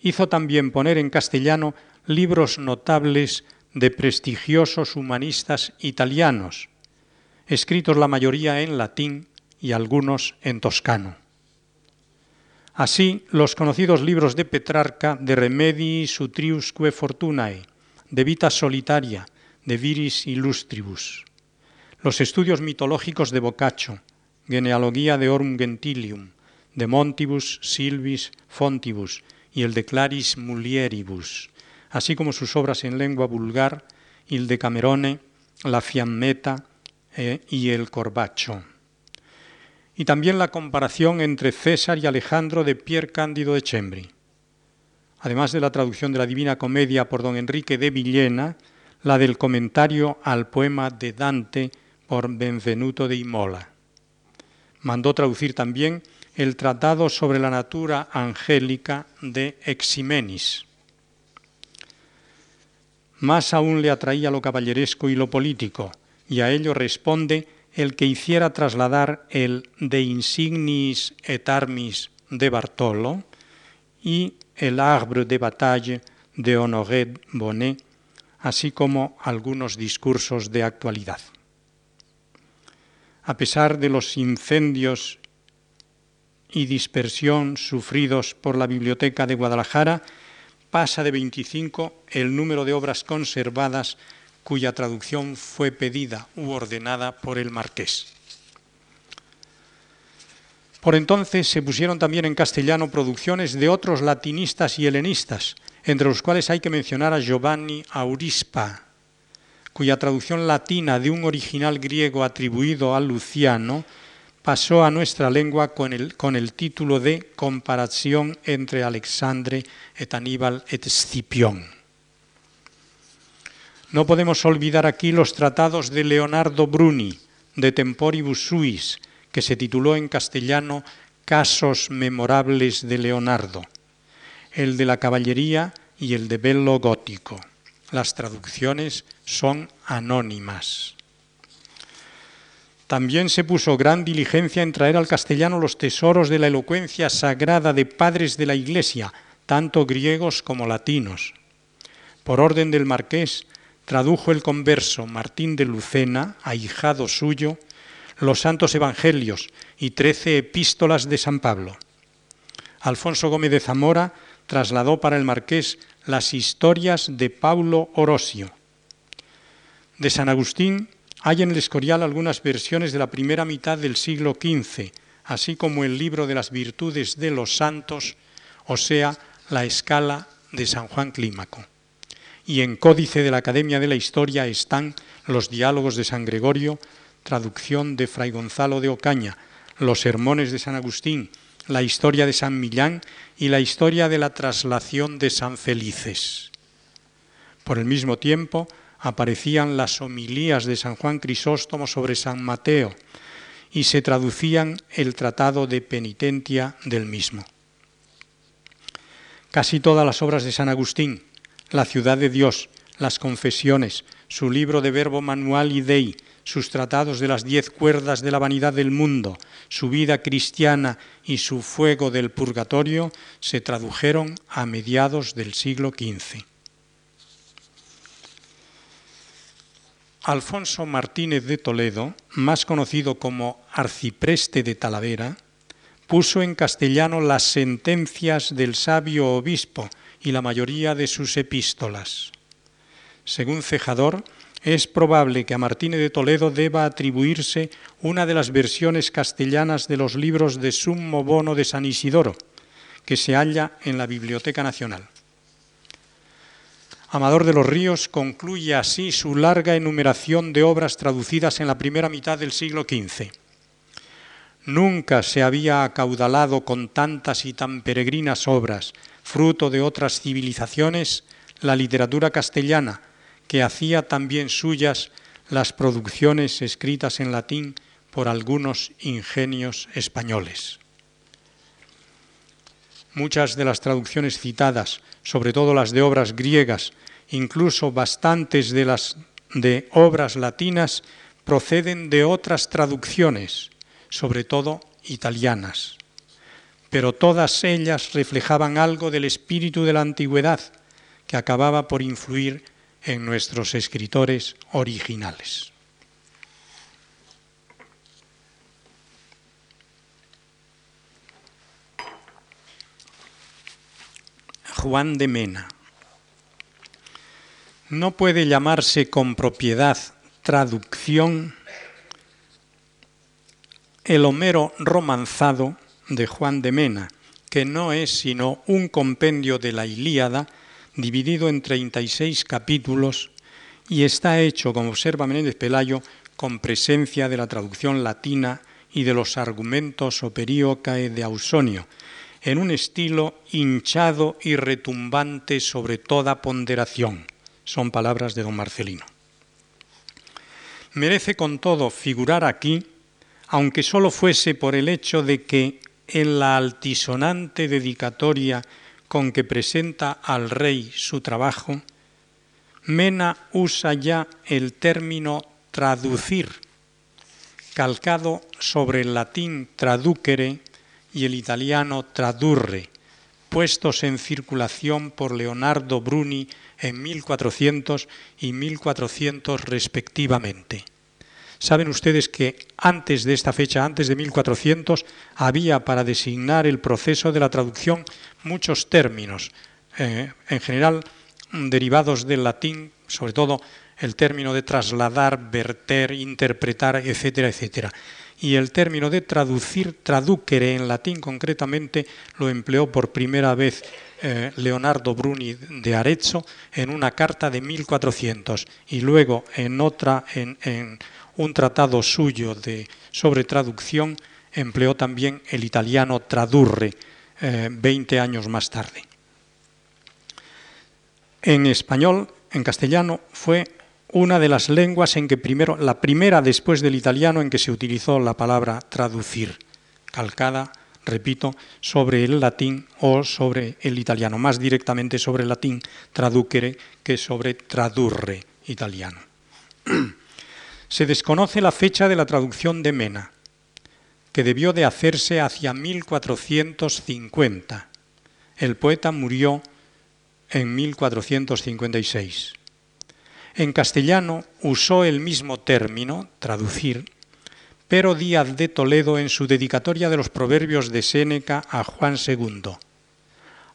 Hizo también poner en castellano libros notables de prestigiosos humanistas italianos, escritos la mayoría en latín y algunos en toscano. Así, los conocidos libros de Petrarca de Remedii Sutriusque Fortunae, de Vita Solitaria, de Viris Illustribus, los estudios mitológicos de Boccaccio, Genealogía de Orum Gentilium, de Montibus Silvis Fontibus y el de Claris Mulieribus, así como sus obras en lengua vulgar, Il Decamerone, La Fiammetta eh, y el Corbacho. Y también la comparación entre César y Alejandro de Pier Cándido de Chembri. Además de la traducción de la Divina Comedia por don Enrique de Villena, la del comentario al poema de Dante por Benvenuto de Imola. Mandó traducir también el Tratado sobre la Natura Angélica de Eximenis. más aún le atraía lo caballeresco y lo político, y a ello responde el que hiciera trasladar el De insignis et armis de Bartolo y el Arbre de bataille de Honoré Bonnet, así como algunos discursos de actualidad. A pesar de los incendios y dispersión sufridos por la Biblioteca de Guadalajara, pasa de 25 el número de obras conservadas cuya traducción fue pedida u ordenada por el marqués. Por entonces se pusieron también en castellano producciones de otros latinistas y helenistas, entre los cuales hay que mencionar a Giovanni Aurispa, cuya traducción latina de un original griego atribuido a Luciano pasó a nuestra lengua con el, con el título de Comparación entre Alexandre et Aníbal et Scipión. No podemos olvidar aquí los tratados de Leonardo Bruni, de Temporibus Suis, que se tituló en castellano Casos memorables de Leonardo, el de la caballería y el de Bello Gótico. Las traducciones son anónimas. También se puso gran diligencia en traer al castellano los tesoros de la elocuencia sagrada de padres de la Iglesia, tanto griegos como latinos. Por orden del marqués, tradujo el converso Martín de Lucena, ahijado suyo, los santos evangelios y trece epístolas de San Pablo. Alfonso Gómez de Zamora trasladó para el marqués las historias de Paulo Orosio. De San Agustín hay en el Escorial algunas versiones de la primera mitad del siglo XV, así como el libro de las virtudes de los santos, o sea, la escala de San Juan Clímaco. Y en Códice de la Academia de la Historia están los diálogos de San Gregorio, traducción de Fray Gonzalo de Ocaña, los sermones de San Agustín, la historia de San Millán y la historia de la traslación de San Felices. Por el mismo tiempo aparecían las homilías de San Juan Crisóstomo sobre San Mateo y se traducían el tratado de penitencia del mismo. Casi todas las obras de San Agustín, La ciudad de Dios, las confesiones, su libro de verbo manual y dei, sus tratados de las diez cuerdas de la vanidad del mundo, su vida cristiana y su fuego del purgatorio se tradujeron a mediados del siglo XV. Alfonso Martínez de Toledo, más conocido como arcipreste de Talavera, puso en castellano las sentencias del sabio obispo y la mayoría de sus epístolas. Según Cejador, es probable que a Martínez de Toledo deba atribuirse una de las versiones castellanas de los libros de Sumo Bono de San Isidoro, que se halla en la Biblioteca Nacional. Amador de los Ríos concluye así su larga enumeración de obras traducidas en la primera mitad del siglo XV. Nunca se había acaudalado con tantas y tan peregrinas obras, fruto de otras civilizaciones, la literatura castellana, que hacía también suyas las producciones escritas en latín por algunos ingenios españoles. Muchas de las traducciones citadas, sobre todo las de obras griegas, incluso bastantes de las de obras latinas, proceden de otras traducciones, sobre todo italianas. Pero todas ellas reflejaban algo del espíritu de la antigüedad que acababa por influir en nuestros escritores originales. Juan de Mena. No puede llamarse con propiedad traducción el Homero romanzado de Juan de Mena, que no es sino un compendio de la Ilíada dividido en 36 capítulos y está hecho, como observa Menéndez Pelayo, con presencia de la traducción latina y de los argumentos operíocae de Ausonio, en un estilo hinchado y retumbante sobre toda ponderación. Son palabras de don Marcelino. Merece con todo figurar aquí, aunque solo fuese por el hecho de que en la altisonante dedicatoria con que presenta al rey su trabajo, Mena usa ya el término traducir, calcado sobre el latín traducere y el italiano tradurre, puestos en circulación por Leonardo Bruni en 1400 y 1400 respectivamente. Saben ustedes que antes de esta fecha, antes de 1400, había para designar el proceso de la traducción muchos términos, eh, en general derivados del latín, sobre todo el término de trasladar, verter, interpretar, etcétera, etcétera. Y el término de traducir, traducere en latín concretamente, lo empleó por primera vez eh, Leonardo Bruni de Arezzo en una carta de 1400 y luego en otra, en un tratado suyo de, sobre traducción, empleó también el italiano tradurre eh, 20 años más tarde. En español, en castellano, fue una de las lenguas en que primero, la primera después del italiano en que se utilizó la palabra traducir, calcada, repito, sobre el latín o sobre el italiano, más directamente sobre el latín traducere que sobre tradurre italiano. Se desconoce la fecha de la traducción de Mena, que debió de hacerse hacia 1450. El poeta murió en 1456. En castellano usó el mismo término, traducir, pero Díaz de Toledo en su dedicatoria de los proverbios de Séneca a Juan II.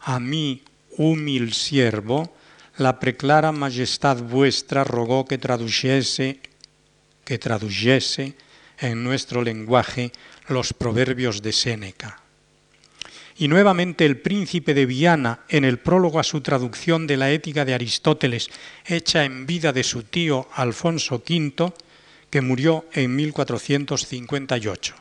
A mí, humil siervo, la preclara majestad vuestra rogó que tradujese que tradujese en nuestro lenguaje los proverbios de Séneca. Y nuevamente el príncipe de Viana, en el prólogo a su traducción de la Ética de Aristóteles, hecha en vida de su tío Alfonso V, que murió en 1458.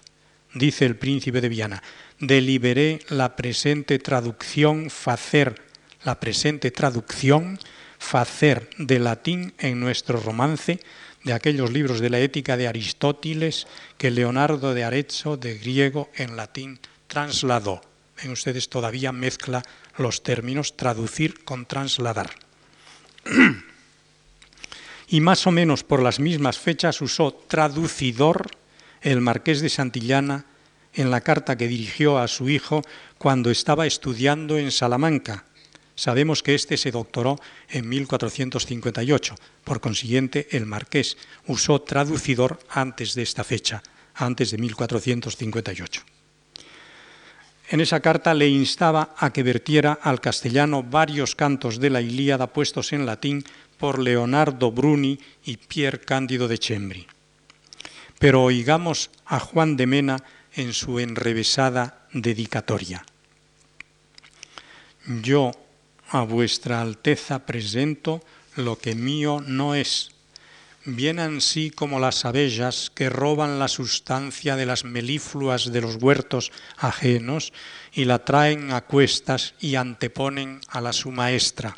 Dice el príncipe de Viana, deliberé la presente traducción facer, la presente traducción facer de latín en nuestro romance de aquellos libros de la ética de Aristóteles que Leonardo de Arezzo de griego en latín trasladó. Ven ustedes, todavía mezcla los términos traducir con trasladar. y más o menos por las mismas fechas usó traducidor el marqués de Santillana en la carta que dirigió a su hijo cuando estaba estudiando en Salamanca Sabemos que éste se doctoró en 1458. Por consiguiente, el marqués usó traducidor antes de esta fecha, antes de 1458. En esa carta le instaba a que vertiera al castellano varios cantos de la Ilíada puestos en latín por Leonardo Bruni y Pier Cándido de Chembri. Pero oigamos a Juan de Mena en su enrevesada dedicatoria. Yo, a vuestra Alteza presento lo que mío no es, bien ansí como las abejas que roban la sustancia de las melifluas de los huertos ajenos y la traen a cuestas y anteponen a la su maestra.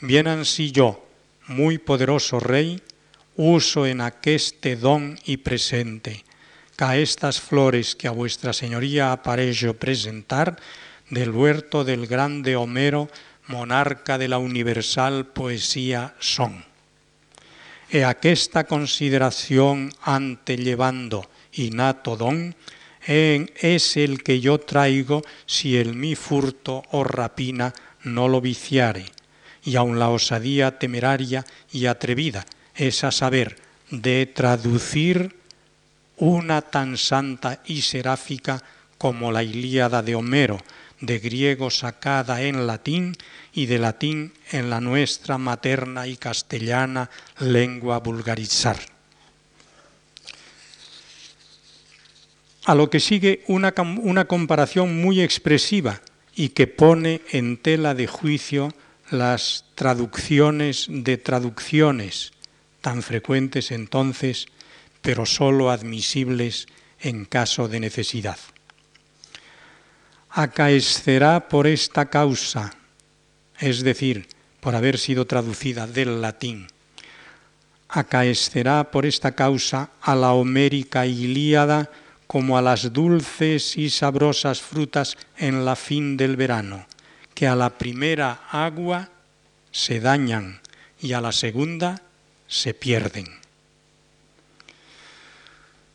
Bien ansí yo, muy poderoso rey, uso en aqueste don y presente, ca estas flores que a vuestra señoría aparello presentar, del huerto del grande Homero, monarca de la universal poesía son. E aquesta consideración ante llevando innato don, es el que yo traigo si el mi furto o rapina no lo viciare, y aun la osadía temeraria y atrevida es a saber de traducir una tan santa y seráfica como la Ilíada de Homero, de griego sacada en latín y de latín en la nuestra materna y castellana lengua vulgarizar. A lo que sigue una, una comparación muy expresiva y que pone en tela de juicio las traducciones de traducciones, tan frecuentes entonces, pero sólo admisibles en caso de necesidad acaescerá por esta causa, es decir, por haber sido traducida del latín, acaescerá por esta causa a la homérica Ilíada como a las dulces y sabrosas frutas en la fin del verano, que a la primera agua se dañan, y a la segunda se pierden.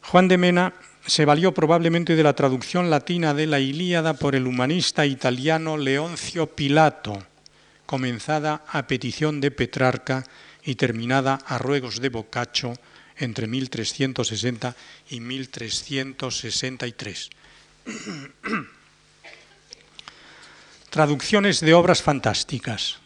Juan de Mena se valió probablemente de la traducción latina de la Ilíada por el humanista italiano Leoncio Pilato, comenzada a petición de Petrarca y terminada a ruegos de Boccaccio entre 1360 y 1363. Traducciones de obras fantásticas.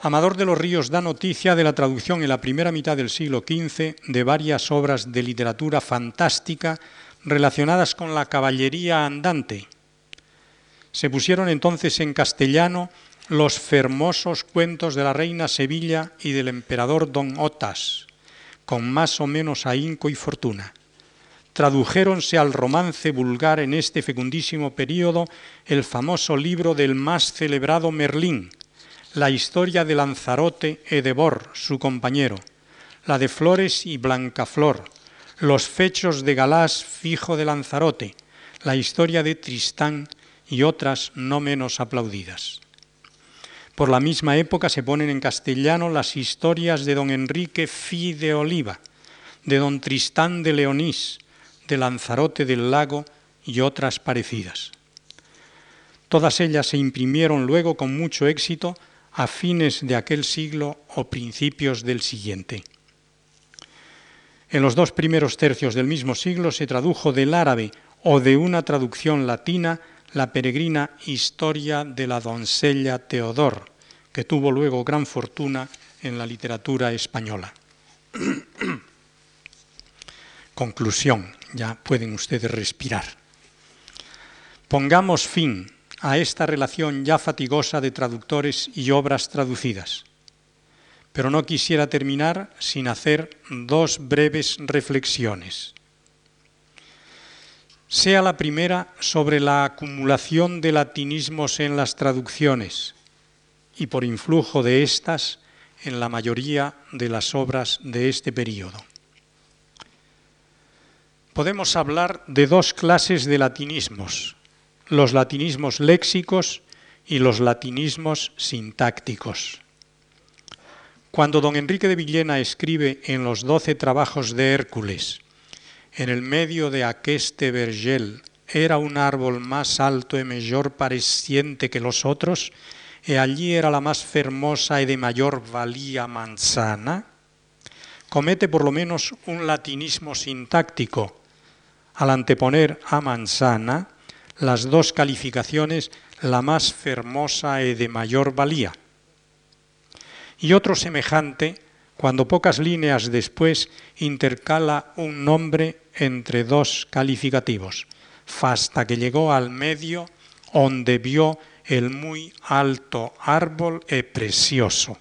Amador de los Ríos da noticia de la traducción en la primera mitad del siglo XV de varias obras de literatura fantástica relacionadas con la caballería andante. Se pusieron entonces en castellano los fermosos cuentos de la reina Sevilla y del emperador Don Otas, con más o menos ahínco y fortuna. Tradujéronse al romance vulgar en este fecundísimo período el famoso libro del más celebrado Merlín, la historia de Lanzarote e de Bor, su compañero, la de Flores y Blancaflor, los fechos de Galás, fijo de Lanzarote, la historia de Tristán y otras no menos aplaudidas. Por la misma época se ponen en castellano las historias de don Enrique Fi de Oliva, de don Tristán de Leonís, de Lanzarote del Lago y otras parecidas. Todas ellas se imprimieron luego con mucho éxito a fines de aquel siglo o principios del siguiente. En los dos primeros tercios del mismo siglo se tradujo del árabe o de una traducción latina la peregrina Historia de la doncella Teodor, que tuvo luego gran fortuna en la literatura española. Conclusión, ya pueden ustedes respirar. Pongamos fin a esta relación ya fatigosa de traductores y obras traducidas. Pero no quisiera terminar sin hacer dos breves reflexiones. Sea la primera sobre la acumulación de latinismos en las traducciones y por influjo de éstas en la mayoría de las obras de este período. Podemos hablar de dos clases de latinismos, los latinismos léxicos y los latinismos sintácticos. Cuando don Enrique de Villena escribe en los doce trabajos de Hércules, en el medio de aqueste vergel era un árbol más alto y mejor pareciente que los otros, y allí era la más fermosa y de mayor valía manzana, comete por lo menos un latinismo sintáctico al anteponer a manzana las dos calificaciones la más fermosa y de mayor valía. Y otro semejante cuando pocas líneas después intercala un nombre entre dos calificativos, hasta que llegó al medio donde vio el muy alto árbol e precioso.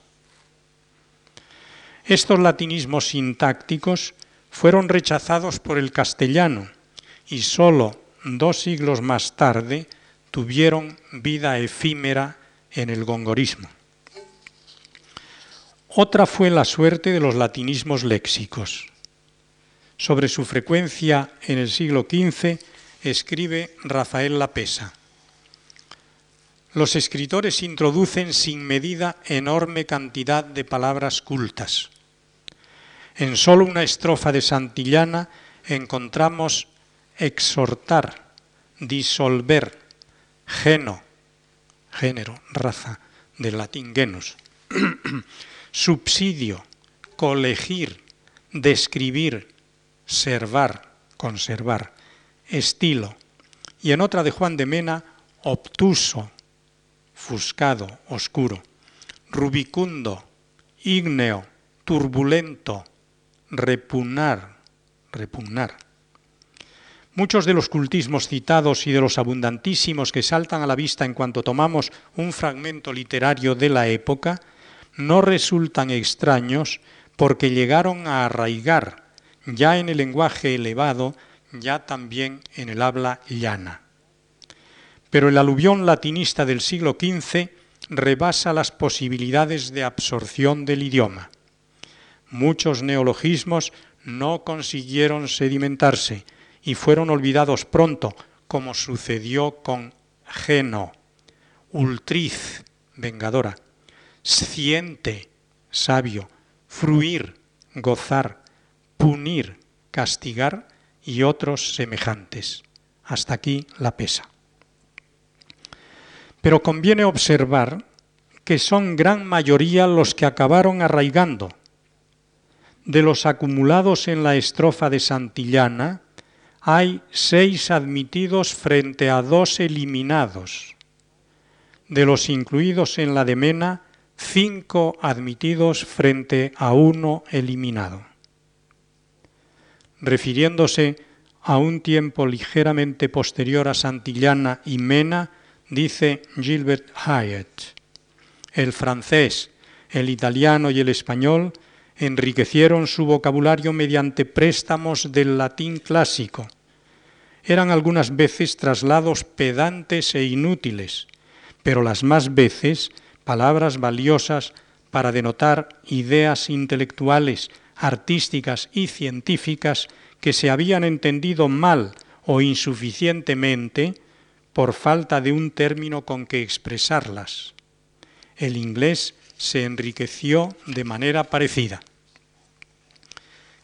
Estos latinismos sintácticos fueron rechazados por el castellano y sólo dos siglos más tarde tuvieron vida efímera en el gongorismo. Otra fue la suerte de los latinismos léxicos. Sobre su frecuencia en el siglo XV escribe Rafael Lapesa. Los escritores introducen sin medida enorme cantidad de palabras cultas. En solo una estrofa de Santillana encontramos exhortar, disolver, geno, género, raza, del latín genus, subsidio, colegir, describir, servar, conservar, estilo, y en otra de Juan de Mena, obtuso, fuscado, oscuro, rubicundo, ígneo, turbulento, repugnar, repugnar. Muchos de los cultismos citados y de los abundantísimos que saltan a la vista en cuanto tomamos un fragmento literario de la época no resultan extraños porque llegaron a arraigar ya en el lenguaje elevado, ya también en el habla llana. Pero el aluvión latinista del siglo XV rebasa las posibilidades de absorción del idioma. Muchos neologismos no consiguieron sedimentarse, y fueron olvidados pronto, como sucedió con Geno, ultriz, vengadora, sciente, sabio, fruir, gozar, punir, castigar y otros semejantes. Hasta aquí la pesa. Pero conviene observar que son gran mayoría los que acabaron arraigando. De los acumulados en la estrofa de Santillana, hay seis admitidos frente a dos eliminados. De los incluidos en la de Mena, cinco admitidos frente a uno eliminado. Refiriéndose a un tiempo ligeramente posterior a Santillana y Mena, dice Gilbert Hyatt, el francés, el italiano y el español enriquecieron su vocabulario mediante préstamos del latín clásico. Eran algunas veces traslados pedantes e inútiles, pero las más veces palabras valiosas para denotar ideas intelectuales, artísticas y científicas que se habían entendido mal o insuficientemente por falta de un término con que expresarlas. El inglés se enriqueció de manera parecida.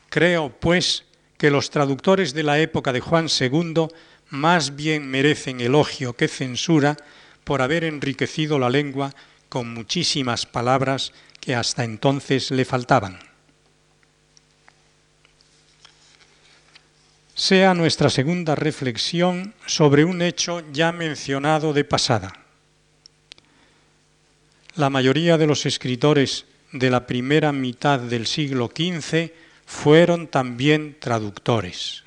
Creo, pues, que los traductores de la época de Juan II más bien merecen elogio que censura por haber enriquecido la lengua con muchísimas palabras que hasta entonces le faltaban. Sea nuestra segunda reflexión sobre un hecho ya mencionado de pasada. La mayoría de los escritores de la primera mitad del siglo XV fueron también traductores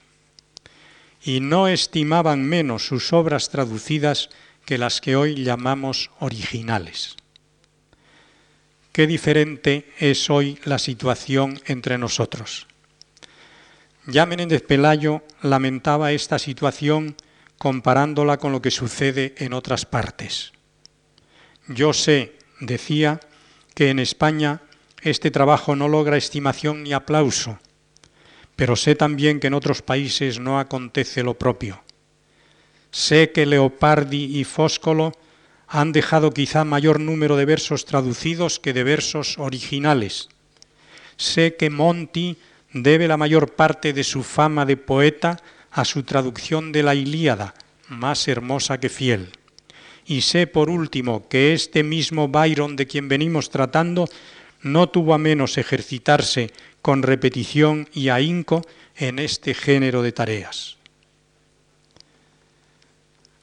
y no estimaban menos sus obras traducidas que las que hoy llamamos originales. Qué diferente es hoy la situación entre nosotros. Ya Menéndez Pelayo lamentaba esta situación comparándola con lo que sucede en otras partes. Yo sé, decía, que en España este trabajo no logra estimación ni aplauso, pero sé también que en otros países no acontece lo propio. Sé que Leopardi y Fóscolo han dejado quizá mayor número de versos traducidos que de versos originales. Sé que Monti debe la mayor parte de su fama de poeta a su traducción de la Ilíada, más hermosa que fiel. Y sé por último que este mismo Byron de quien venimos tratando no tuvo a menos ejercitarse con repetición y ahínco en este género de tareas.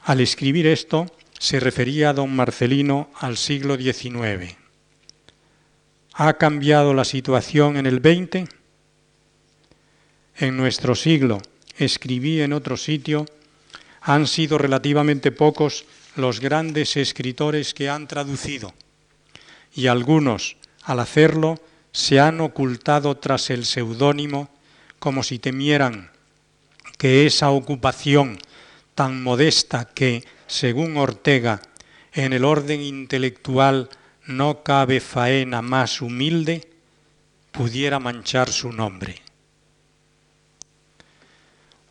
Al escribir esto, se refería a don Marcelino al siglo XIX. ¿Ha cambiado la situación en el XX? En nuestro siglo, escribí en otro sitio, han sido relativamente pocos los grandes escritores que han traducido, y algunos, al hacerlo, se han ocultado tras el seudónimo como si temieran que esa ocupación tan modesta que según Ortega, en el orden intelectual no cabe faena más humilde, pudiera manchar su nombre.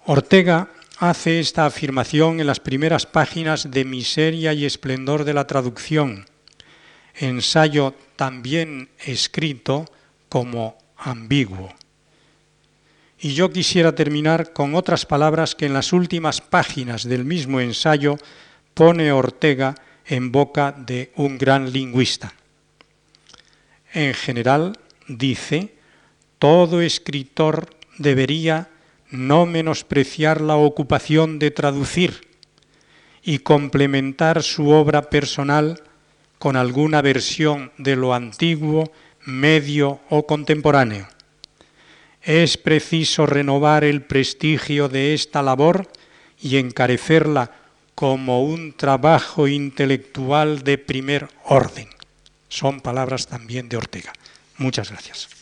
Ortega hace esta afirmación en las primeras páginas de Miseria y Esplendor de la Traducción, ensayo también escrito como ambiguo. Y yo quisiera terminar con otras palabras que en las últimas páginas del mismo ensayo pone Ortega en boca de un gran lingüista. En general, dice, todo escritor debería no menospreciar la ocupación de traducir y complementar su obra personal con alguna versión de lo antiguo, medio o contemporáneo. Es preciso renovar el prestigio de esta labor y encarecerla como un trabajo intelectual de primer orden. Son palabras también de Ortega. Muchas gracias.